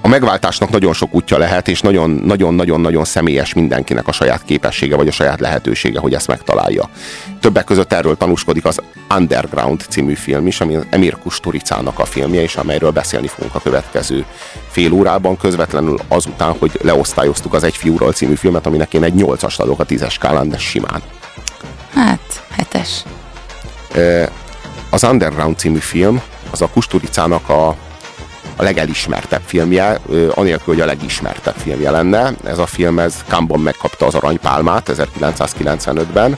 a megváltásnak nagyon sok útja lehet, és nagyon-nagyon-nagyon személyes mindenkinek a saját képessége, vagy a saját lehetősége, hogy ezt megtalálja. Többek között erről tanúskodik az Underground című film is, ami Emir Kusturicának a filmje, és amelyről beszélni fogunk a következő fél órában, közvetlenül azután, hogy leosztályoztuk az Egy fiúról című filmet, aminek én egy nyolcast adok a tízes skálán, de simán. Hát, hetes. Az Underground című film, az a Kusturicának a a legelismertebb filmje, anélkül, hogy a legismertebb filmje lenne. Ez a film, ez Kámban megkapta az Aranypálmát 1995-ben.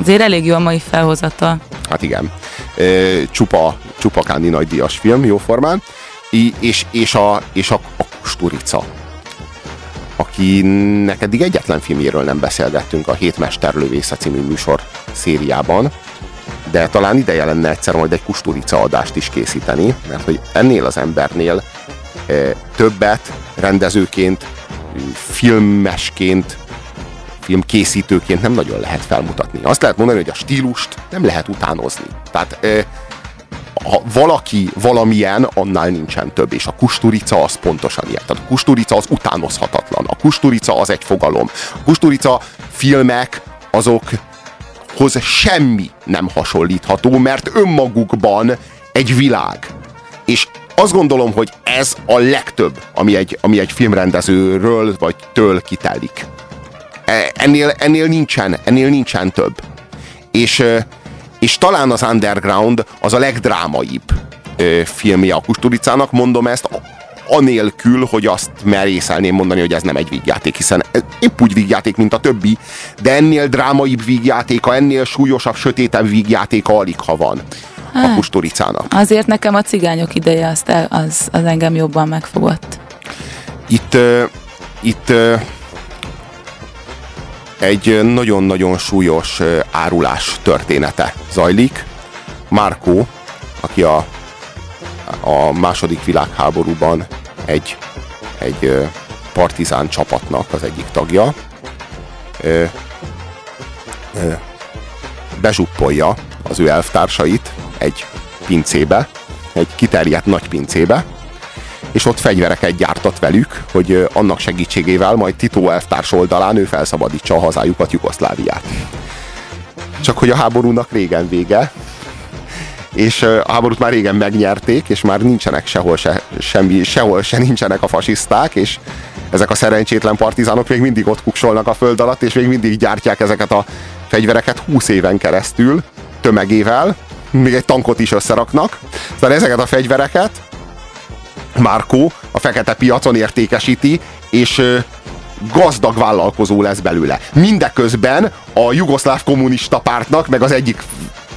Azért elég jó a mai felhozata. Hát igen. Csupa, csupa Kándi nagy díjas film, jóformán. És, és, a, és a, a Kusturica akinek eddig egyetlen filmjéről nem beszélgettünk a Hét Mesterlövésze című műsor szériában de talán ideje lenne egyszer majd egy kusturica adást is készíteni, mert hogy ennél az embernél e, többet rendezőként, filmesként, filmkészítőként nem nagyon lehet felmutatni. Azt lehet mondani, hogy a stílust nem lehet utánozni. Tehát e, ha valaki valamilyen, annál nincsen több, és a kusturica az pontosan ilyen. Tehát a kusturica az utánozhatatlan. A kusturica az egy fogalom. A kusturica filmek azok hoz semmi nem hasonlítható, mert önmagukban egy világ. És azt gondolom, hogy ez a legtöbb, ami egy, ami egy filmrendezőről vagy től kitelik. E, ennél, ennél, nincsen, ennél nincsen több. És, és talán az Underground az a legdrámaibb filmje a Kusturicának, mondom ezt anélkül, hogy azt merészelném mondani, hogy ez nem egy vígjáték, hiszen épp úgy vígjáték, mint a többi, de ennél drámaibb vígjátéka, ennél súlyosabb, sötétebb vígjátéka alig ha van hát, a Kusturicának. Azért nekem a cigányok ideje azt el, az, az engem jobban megfogott. Itt, uh, itt uh, egy nagyon-nagyon súlyos árulás története zajlik. Márkó, aki a a második világháborúban egy, egy partizán csapatnak az egyik tagja bezsuppolja az ő elvtársait egy pincébe, egy kiterjedt nagy pincébe, és ott fegyvereket gyártat velük, hogy annak segítségével majd Tito elvtárs oldalán ő felszabadítsa a hazájukat, Jugoszláviát. Csak hogy a háborúnak régen vége, és a háborút már régen megnyerték, és már nincsenek sehol se, semmi, sehol se nincsenek a fasiszták, és ezek a szerencsétlen partizánok még mindig ott kuksolnak a föld alatt, és még mindig gyártják ezeket a fegyvereket 20 éven keresztül, tömegével, még egy tankot is összeraknak. Szóval ezeket a fegyvereket Márkó a fekete piacon értékesíti, és gazdag vállalkozó lesz belőle. Mindeközben a jugoszláv kommunista pártnak, meg az egyik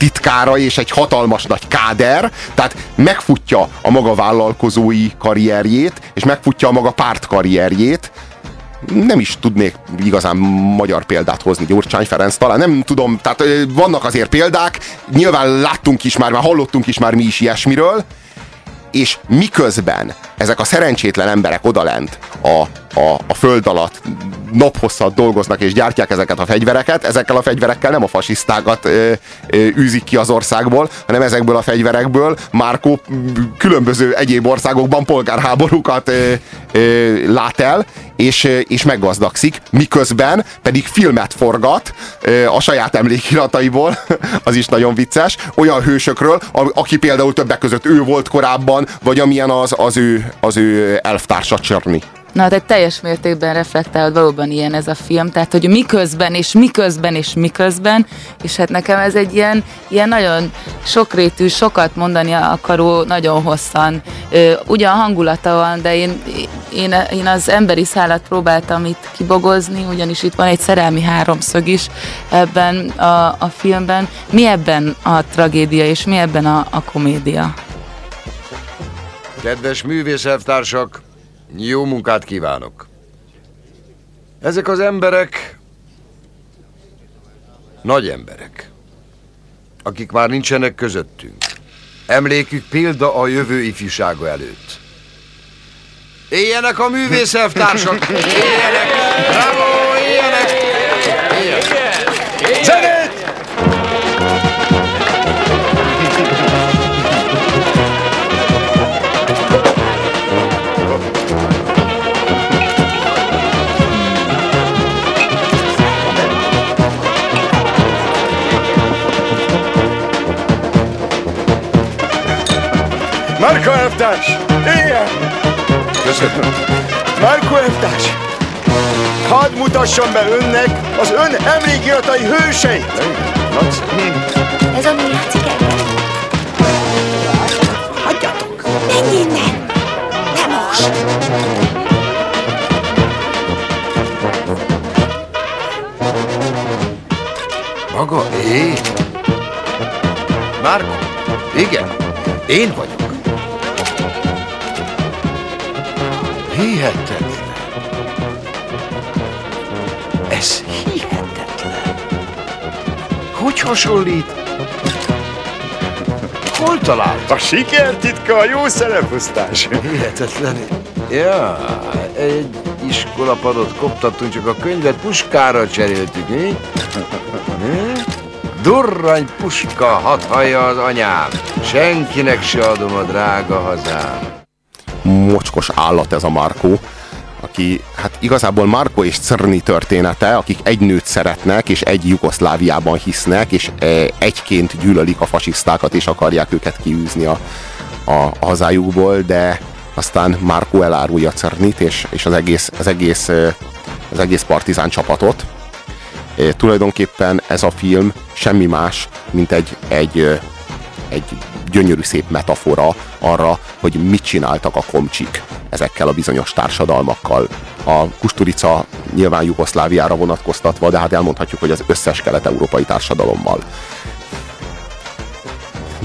titkára és egy hatalmas nagy káder, tehát megfutja a maga vállalkozói karrierjét, és megfutja a maga párt karrierjét, nem is tudnék igazán magyar példát hozni Gyurcsány Ferenc, talán. Nem tudom, tehát vannak azért példák, nyilván láttunk is már, már hallottunk is már mi is ilyesmiről, és miközben ezek a szerencsétlen emberek odalent a, a, a föld alatt naphosszat dolgoznak és gyártják ezeket a fegyvereket, ezekkel a fegyverekkel nem a fasisztákat ö, ö, űzik ki az országból, hanem ezekből a fegyverekből Márkó különböző egyéb országokban polgárháborúkat ö, ö, lát el, és, és meggazdagszik, miközben pedig filmet forgat a saját emlékirataiból, az is nagyon vicces, olyan hősökről, aki például többek között ő volt korábban, vagy amilyen az, az ő, az ő elvtársa Csörni. Na, de teljes mértékben reflektálod, valóban ilyen ez a film, tehát hogy miközben, és miközben, és miközben, és hát nekem ez egy ilyen, ilyen nagyon sokrétű, sokat mondani akaró, nagyon hosszan, ugyan hangulata van, de én, én, én az emberi szállat próbáltam itt kibogozni, ugyanis itt van egy szerelmi háromszög is ebben a, a filmben. Mi ebben a tragédia, és mi ebben a, a komédia? Kedves művészelvtársak, jó munkát kívánok! Ezek az emberek nagy emberek, akik már nincsenek közöttünk. Emlékük példa a jövő ifjúsága előtt. Éljenek a művészelvtársak! Éljenek! Bravo! Márka elvtárs! Éljen! Köszönöm. Márko elvtárs! Hadd mutassam be önnek az ön emlékiratai hőseit! Ez a mi játszik engem. Hagyjatok! Menj innen! Nem most! Maga én? Márko? Igen, én vagyok. Hihetetlen. Ez hihetetlen. Hogy hasonlít? Hol talált? A sikertitka a jó szereposztás. Hihetetlen. Ja, egy iskolapadot koptattunk, csak a könyvet puskára cseréltük, mi? Durrany puska, hat hallja az anyám. Senkinek se adom a drága hazám. Mocskos állat ez a Markó, aki, hát igazából Marko és Czerny története, akik egy nőt szeretnek, és egy Jugoszláviában hisznek, és e, egyként gyűlölik a fasisztákat, és akarják őket kiűzni a, a, a hazájukból, de aztán Marko elárulja Czernyt, és, és az egész, az egész, e, az egész partizán csapatot. E, tulajdonképpen ez a film semmi más, mint egy, egy, e, egy gyönyörű szép metafora arra, hogy mit csináltak a komcsik ezekkel a bizonyos társadalmakkal. A Kusturica nyilván Jugoszláviára vonatkoztatva, de hát elmondhatjuk, hogy az összes kelet-európai társadalommal.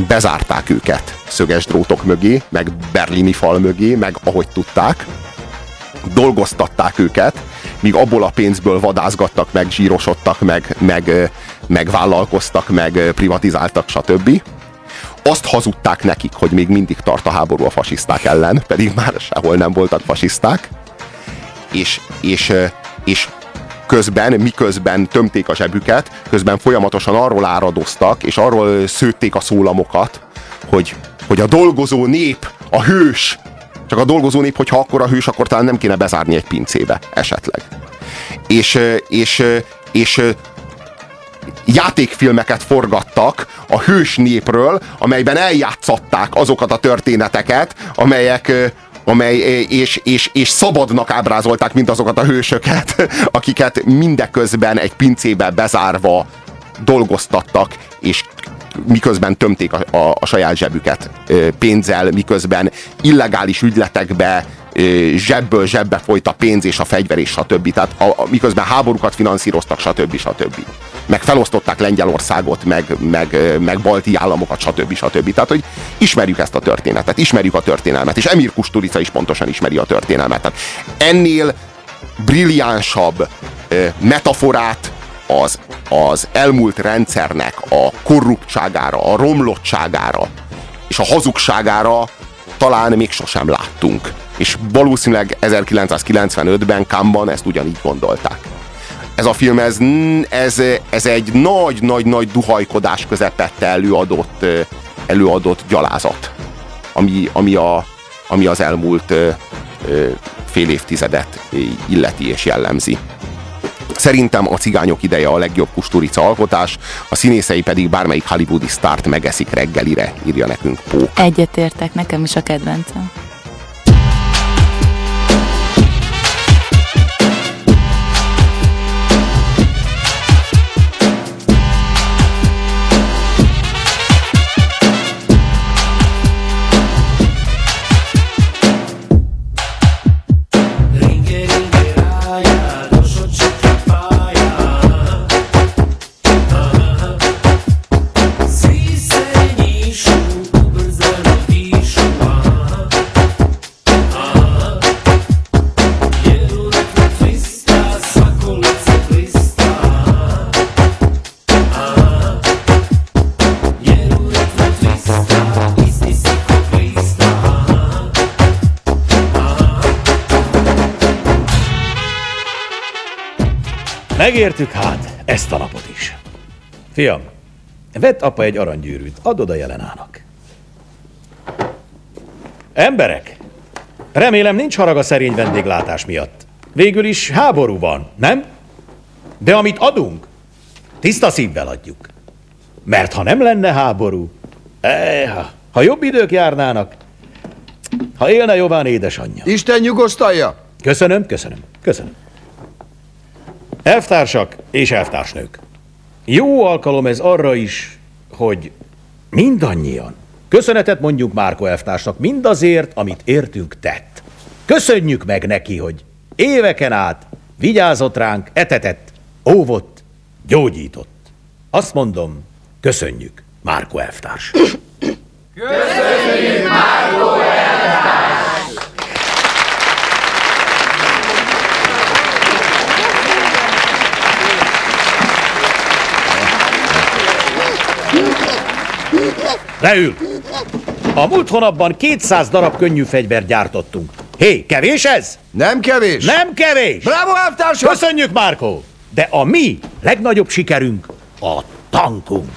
Bezárták őket szöges drótok mögé, meg berlini fal mögé, meg ahogy tudták. Dolgoztatták őket, míg abból a pénzből vadázgattak, meg zsírosodtak, meg, meg, meg vállalkoztak, meg privatizáltak, stb azt hazudták nekik, hogy még mindig tart a háború a fasiszták ellen, pedig már sehol nem voltak fasiszták, és, és, és közben, miközben tömték a zsebüket, közben folyamatosan arról áradoztak, és arról szőtték a szólamokat, hogy, hogy a dolgozó nép, a hős, csak a dolgozó nép, hogyha akkor a hős, akkor talán nem kéne bezárni egy pincébe, esetleg. És, és, és játékfilmeket forgattak a hős népről, amelyben eljátszatták azokat a történeteket, amelyek, amely, és, és, és szabadnak ábrázolták mint azokat a hősöket, akiket mindeközben egy pincébe bezárva dolgoztattak, és miközben tömték a, a, a saját zsebüket pénzzel, miközben illegális ügyletekbe zsebből zsebbe folyt a pénz és a fegyver és stb. Tehát a, a, miközben háborúkat finanszíroztak, stb. stb. Meg felosztották Lengyelországot, meg, meg, meg balti államokat, stb. stb. Tehát, hogy ismerjük ezt a történetet, ismerjük a történelmet, és Emir Kusturica is pontosan ismeri a történelmet. Tehát ennél brilliánsabb metaforát az, az elmúlt rendszernek a korruptságára, a romlottságára és a hazugságára talán még sosem láttunk. És valószínűleg 1995-ben Kamban ezt ugyanígy gondolták. Ez a film, ez, ez, ez egy nagy-nagy-nagy duhajkodás közepette előadott, előadott gyalázat, ami, ami, a, ami az elmúlt fél évtizedet illeti és jellemzi. Szerintem a cigányok ideje a legjobb kusturica alkotás, a színészei pedig bármelyik hollywoodi sztárt megeszik reggelire, írja nekünk Pók. Egyetértek, nekem is a kedvencem. Megértük hát ezt a napot is. Fiam, vett apa egy aranygyűrűt, add oda jelenának. Emberek, remélem nincs harag a szerény vendéglátás miatt. Végül is háború van, nem? De amit adunk, tiszta szívvel adjuk. Mert ha nem lenne háború, eh, ha jobb idők járnának, Ha élne Jován édesanyja. Isten nyugosztalja! Köszönöm, köszönöm, köszönöm. Elvtársak és elvtársnők. Jó alkalom ez arra is, hogy mindannyian köszönetet mondjuk Márko elvtársnak mindazért, amit értünk tett. Köszönjük meg neki, hogy éveken át vigyázott ránk, etetett, óvott, gyógyított. Azt mondom, köszönjük, Márko elvtárs. Leül! A múlt hónapban 200 darab könnyű fegyvert gyártottunk. Hé, kevés ez? Nem kevés! Nem kevés! Bravo, elvtársak! Köszönjük, Márkó! De a mi legnagyobb sikerünk a tankunk.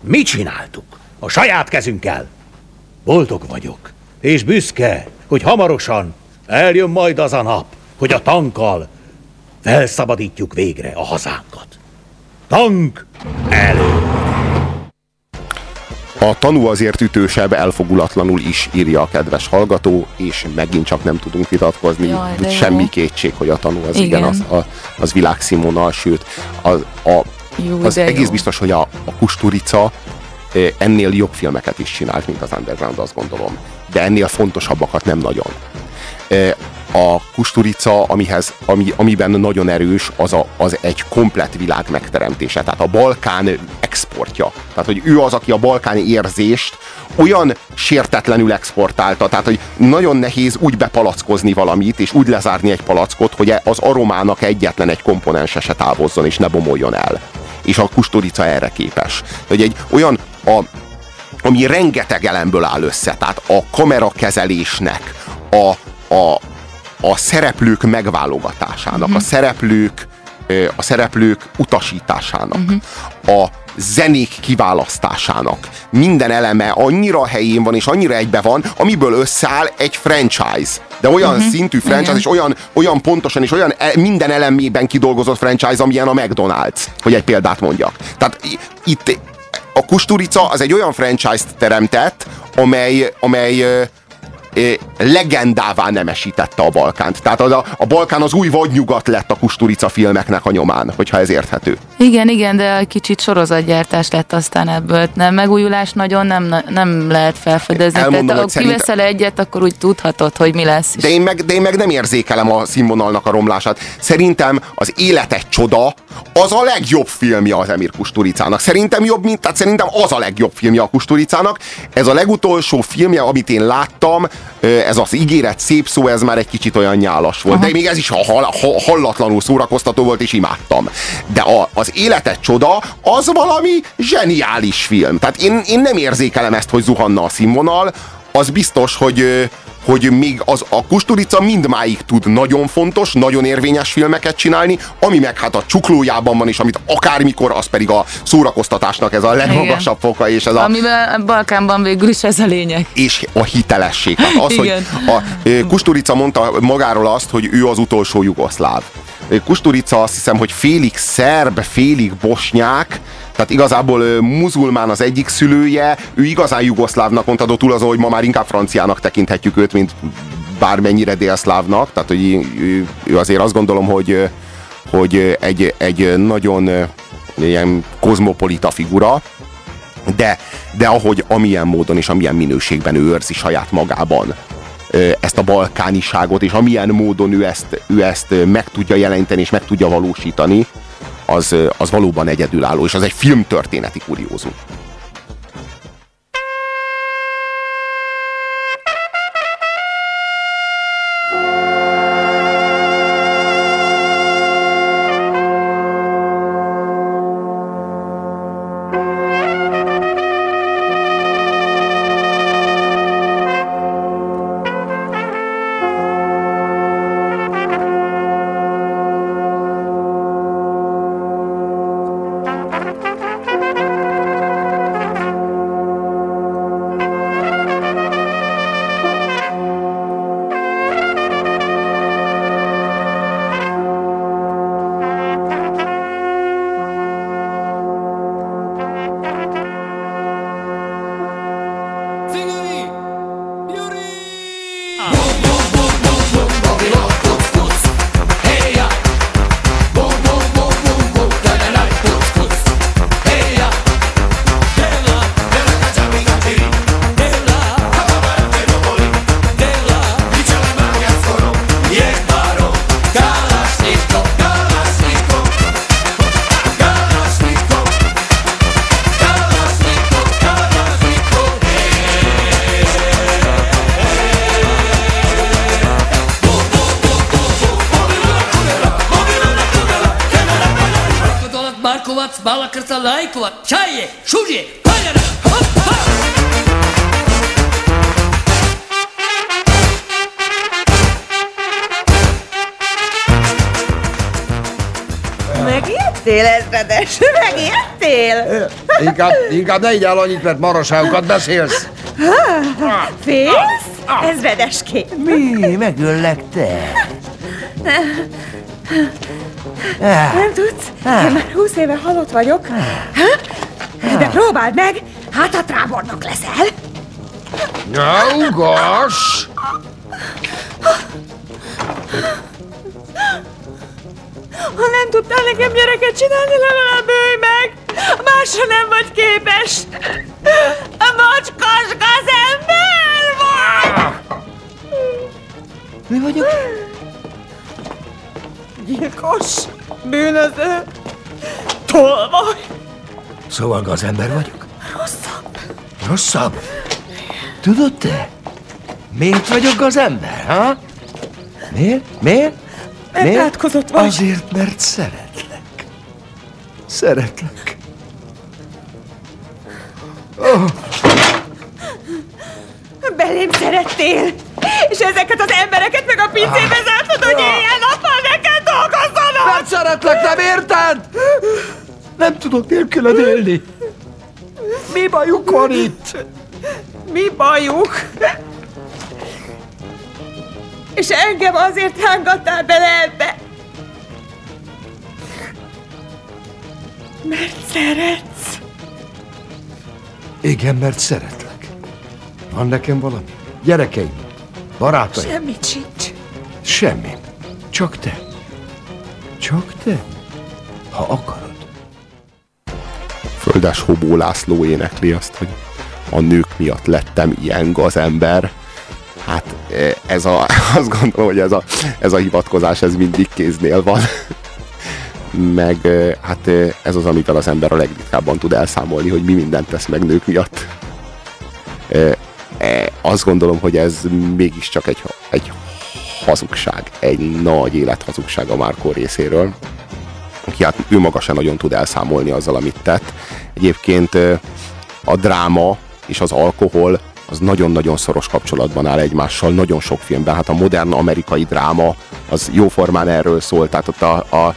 Mi csináltuk? A saját kezünkkel. Boldog vagyok, és büszke, hogy hamarosan eljön majd az a nap, hogy a tankkal felszabadítjuk végre a hazánkat. Tank elő! A tanú azért ütősebb, elfogulatlanul is írja a kedves hallgató, és megint csak nem tudunk vitatkozni. Jaj, de jó. Semmi kétség, hogy a tanú az igen, Igen. az, a, az világszínvonal, sőt, az, a, Jó, az egész jó. biztos, hogy a, a Kusturica eh, ennél jobb filmeket is csinált, mint az Underground, azt gondolom. De ennél fontosabbakat nem nagyon. A Kusturica, amihez, ami, amiben nagyon erős, az, a, az egy komplet világ megteremtése. Tehát a Balkán exportja. Tehát, hogy ő az, aki a balkáni érzést olyan sértetlenül exportálta, tehát, hogy nagyon nehéz úgy bepalackozni valamit, és úgy lezárni egy palackot, hogy az aromának egyetlen egy komponense se távozzon, és ne bomoljon el. És a Kusturica erre képes. Hogy egy olyan a, ami rengeteg elemből áll össze, tehát a kamerakezelésnek, a, a, a szereplők megválogatásának, uh-huh. a szereplők ö, a szereplők utasításának, uh-huh. a zenék kiválasztásásának. Minden eleme annyira helyén van, és annyira egybe van, amiből összeáll egy franchise. De olyan uh-huh. szintű franchise, Igen. és olyan, olyan pontosan, és olyan e- minden elemében kidolgozott franchise, amilyen a McDonald's, hogy egy példát mondjak. Tehát itt a Kusturica az egy olyan franchise-t teremtett, amely, amely legendává nemesítette a Balkánt. Tehát az a, a Balkán az új vadnyugat lett a Kusturica filmeknek a nyomán, hogyha ez érthető. Igen, igen, de kicsit sorozatgyártás lett aztán ebből. Nem, megújulás nagyon nem, nem lehet felfedezni. Elmondom, Tehát ha kiveszel egyet, akkor úgy tudhatod, hogy mi lesz. De én, meg, de én meg nem érzékelem a színvonalnak a romlását. Szerintem az Élet egy csoda az a legjobb filmje az Emir Kusturicának. Szerintem jobb, mint, tehát szerintem az a legjobb filmje a Kusturicának. Ez a legutolsó filmje, amit én láttam, ez az ígéret szép szó, ez már egy kicsit olyan nyálas volt. De még ez is hall, hall, hallatlanul szórakoztató volt, és imádtam. De a, az Élet egy csoda, az valami zseniális film. Tehát én, én nem érzékelem ezt, hogy zuhanna a színvonal. Az biztos, hogy hogy még az, a Kusturica mindmáig tud nagyon fontos, nagyon érvényes filmeket csinálni, ami meg hát a csuklójában van, és amit akármikor, az pedig a szórakoztatásnak ez a legmagasabb foka, és ez a, Amiben a Balkánban végül is ez a lényeg. és a hitelesség. Tehát az, hogy Igen. a ö, Kusturica mondta magáról azt, hogy ő az utolsó jugoszláv. Kusturica azt hiszem, hogy félig szerb, félig bosnyák, tehát igazából muzulmán az egyik szülője, ő igazán jugoszlávnak mondta, túl azon, hogy ma már inkább franciának tekinthetjük őt, mint bármennyire délszlávnak, tehát hogy ő, azért azt gondolom, hogy hogy egy, egy nagyon ilyen kozmopolita figura, de, de ahogy amilyen módon és amilyen minőségben ő őrzi saját magában ezt a balkániságot, és amilyen módon ő ezt, ő ezt meg tudja jelenteni és meg tudja valósítani, az, az valóban egyedülálló, és az egy filmtörténeti kuriózum. Lajkovac, Balakrca, Lajkovac, Čaje, Šužje, Paljara, hop, hop! Megijedtél, ezredes? Megijedtél? Inkább, inkább ne így áll annyit, mert maraságokat beszélsz. Ha, félsz? Ezredesként. Mi? Megöllek te. Nem tudsz? Én már húsz éve halott vagyok. Ha? De próbáld meg, hát a trábornok leszel. Ne ugass! Ha nem tudtál nekem gyereket csinálni, legalább ölj meg! Másra nem vagy képes! A macskas gazember vagy! Mi vagyok? Gyilkos, bűnöző, tolvaj. Szóval gazember vagyok? Rosszabb. Rosszabb? Tudod te? Miért vagyok gazember, ha? Miért? Miért? Mert átkozott vagy. Azért, mert szeretlek. Szeretlek. Belém szerettél. És ezeket az embereket meg a pincébe zártad, hogy! Nem szeretlek, nem érted? Nem tudok nélküled élni. Mi bajuk van itt? Mi bajuk? És engem azért rángattál bele ebbe. Mert szeretsz. Igen, mert szeretlek. Van nekem valami? Gyerekeim, barátaim, Semmit sincs. semmi. Csak te. Csak te. Ha akarod. Földes Hobó László énekli azt, hogy a nők miatt lettem ilyen gazember. Hát eh, ez a, azt gondolom, hogy ez a, ez a hivatkozás, ez mindig kéznél van. Meg eh, hát eh, ez az, amivel az ember a legritkábban tud elszámolni, hogy mi mindent tesz meg nők miatt. Eh, Azt gondolom, hogy ez mégiscsak egy, egy hazugság, egy nagy élethazugság a Márkó részéről aki hát ő maga sem nagyon tud elszámolni azzal, amit tett. Egyébként a dráma és az alkohol az nagyon-nagyon szoros kapcsolatban áll egymással, nagyon sok filmben. Hát a modern amerikai dráma az jóformán erről szól, tehát ott a, a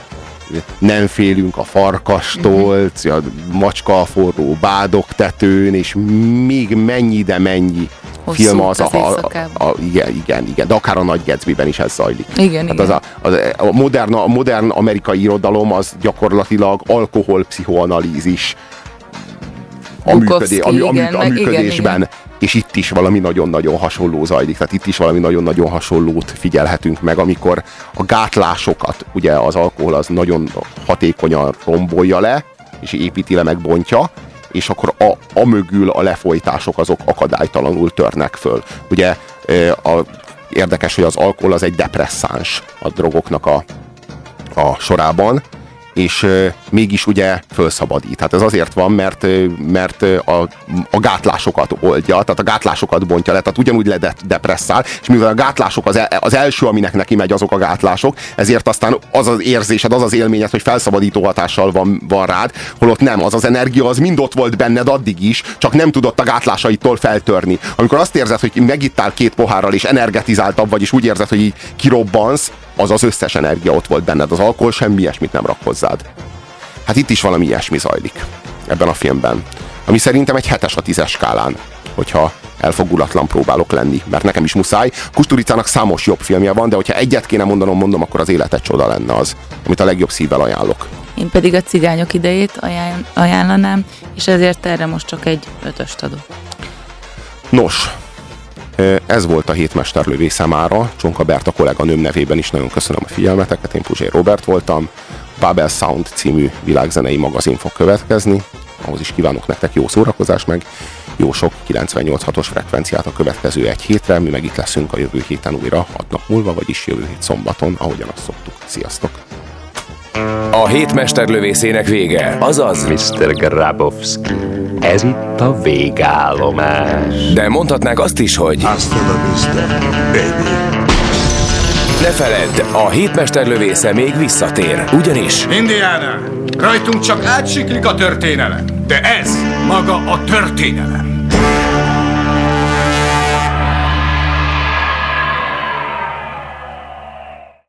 nem félünk a farkastól, a macska a forró bádok tetőn, és még mennyi, de mennyi film az, az a, a, a, igen, igen, igen, de akár a Nagy Gatsby-ben is ez zajlik. Igen, hát igen. Az a, az, a, modern, a modern amerikai irodalom az gyakorlatilag alkoholpszichoanalízis a, működé, a, a, igen, a meg- igen, működésben. igen. És itt is valami nagyon-nagyon hasonló zajlik, tehát itt is valami nagyon-nagyon hasonlót figyelhetünk meg, amikor a gátlásokat, ugye az alkohol az nagyon hatékonyan rombolja le, és építi le, megbontja, és akkor a, a mögül a lefolytások azok akadálytalanul törnek föl. Ugye a, érdekes, hogy az alkohol az egy depresszáns a drogoknak a, a sorában, és mégis ugye felszabadít. Hát ez azért van, mert, mert a, a gátlásokat oldja, tehát a gátlásokat bontja le, tehát ugyanúgy ledepresszál, és mivel a gátlások az, el, az első, aminek neki megy, azok a gátlások, ezért aztán az az érzésed, az az élményed, hogy felszabadító hatással van, van rád, holott nem, az az energia, az mind ott volt benned addig is, csak nem tudott a gátlásaitól feltörni. Amikor azt érzed, hogy megittál két pohárral, és energetizáltabb vagy, és úgy érzed, hogy így kirobbansz, az az összes energia ott volt benned. Az alkohol semmi ilyesmit nem rak hozzád. Hát itt is valami ilyesmi zajlik ebben a filmben. Ami szerintem egy hetes a tízes skálán, hogyha elfogulatlan próbálok lenni, mert nekem is muszáj. Kusturicának számos jobb filmje van, de hogyha egyet kéne mondanom, mondom, akkor az élet egy csoda lenne az, amit a legjobb szívvel ajánlok. Én pedig a cigányok idejét ajánl- ajánlanám, és ezért erre most csak egy ötöst adok. Nos, ez volt a hétmesterlövé számára. Csonka Berta kolléganőm nevében is nagyon köszönöm a figyelmeteket. Én Puzsé Robert voltam. Babel Sound című világzenei magazin fog következni. Ahhoz is kívánok nektek jó szórakozást, meg jó sok 98.6-os frekvenciát a következő egy hétre. Mi meg itt leszünk a jövő héten újra, hat nap múlva, vagyis jövő hét szombaton, ahogyan azt szoktuk. Sziasztok! A hétmesterlövészének vége, azaz Mr. Grabowski. Ez itt a végállomás. De mondhatnák azt is, hogy Hasta la vista, baby. Ne feledd, a hétmester lövésze még visszatér. Ugyanis Indiana, rajtunk csak átsiklik a történelem, de ez maga a történelem.